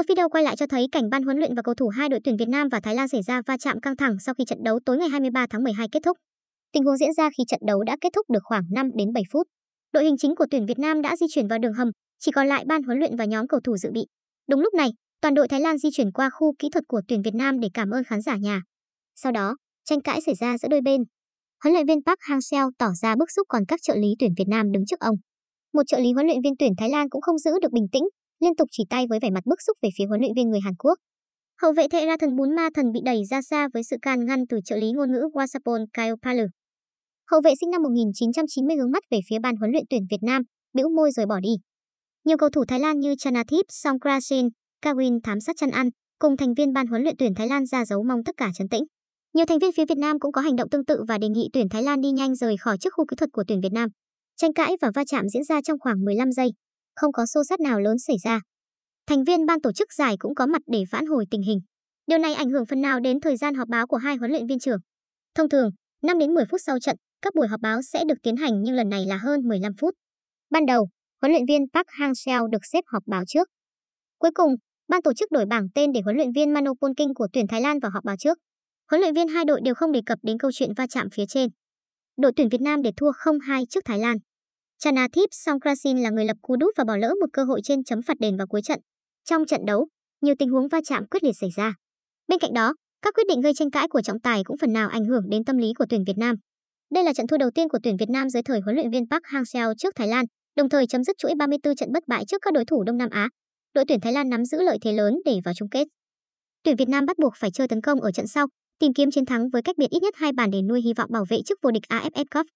Một video quay lại cho thấy cảnh ban huấn luyện và cầu thủ hai đội tuyển Việt Nam và Thái Lan xảy ra va chạm căng thẳng sau khi trận đấu tối ngày 23 tháng 12 kết thúc. Tình huống diễn ra khi trận đấu đã kết thúc được khoảng 5 đến 7 phút. Đội hình chính của tuyển Việt Nam đã di chuyển vào đường hầm, chỉ còn lại ban huấn luyện và nhóm cầu thủ dự bị. Đúng lúc này, toàn đội Thái Lan di chuyển qua khu kỹ thuật của tuyển Việt Nam để cảm ơn khán giả nhà. Sau đó, tranh cãi xảy ra giữa đôi bên. Huấn luyện viên Park Hang-seo tỏ ra bức xúc còn các trợ lý tuyển Việt Nam đứng trước ông. Một trợ lý huấn luyện viên tuyển Thái Lan cũng không giữ được bình tĩnh, liên tục chỉ tay với vẻ mặt bức xúc về phía huấn luyện viên người Hàn Quốc. Hậu vệ Thệ Ra Thần Bún Ma Thần bị đẩy ra xa với sự can ngăn từ trợ lý ngôn ngữ Wasapon Kyle Hậu vệ sinh năm 1990 hướng mắt về phía ban huấn luyện tuyển Việt Nam, bĩu môi rồi bỏ đi. Nhiều cầu thủ Thái Lan như Chanathip Songkrasin, Kawin thám sát chăn ăn, cùng thành viên ban huấn luyện tuyển Thái Lan ra dấu mong tất cả trấn tĩnh. Nhiều thành viên phía Việt Nam cũng có hành động tương tự và đề nghị tuyển Thái Lan đi nhanh rời khỏi trước khu kỹ thuật của tuyển Việt Nam. Tranh cãi và va chạm diễn ra trong khoảng 15 giây, không có xô sát nào lớn xảy ra. Thành viên ban tổ chức giải cũng có mặt để phản hồi tình hình. Điều này ảnh hưởng phần nào đến thời gian họp báo của hai huấn luyện viên trưởng. Thông thường, 5 đến 10 phút sau trận, các buổi họp báo sẽ được tiến hành nhưng lần này là hơn 15 phút. Ban đầu, huấn luyện viên Park Hang-seo được xếp họp báo trước. Cuối cùng, ban tổ chức đổi bảng tên để huấn luyện viên Mano Polking của tuyển Thái Lan vào họp báo trước. Huấn luyện viên hai đội đều không đề cập đến câu chuyện va chạm phía trên. Đội tuyển Việt Nam để thua 0-2 trước Thái Lan. Chanathip Songkrasin là người lập cú đúp và bỏ lỡ một cơ hội trên chấm phạt đền vào cuối trận. Trong trận đấu, nhiều tình huống va chạm quyết liệt xảy ra. Bên cạnh đó, các quyết định gây tranh cãi của trọng tài cũng phần nào ảnh hưởng đến tâm lý của tuyển Việt Nam. Đây là trận thua đầu tiên của tuyển Việt Nam dưới thời huấn luyện viên Park Hang-seo trước Thái Lan, đồng thời chấm dứt chuỗi 34 trận bất bại trước các đối thủ Đông Nam Á. Đội tuyển Thái Lan nắm giữ lợi thế lớn để vào chung kết. Tuyển Việt Nam bắt buộc phải chơi tấn công ở trận sau, tìm kiếm chiến thắng với cách biệt ít nhất hai bàn để nuôi hy vọng bảo vệ chức vô địch AFF Cup.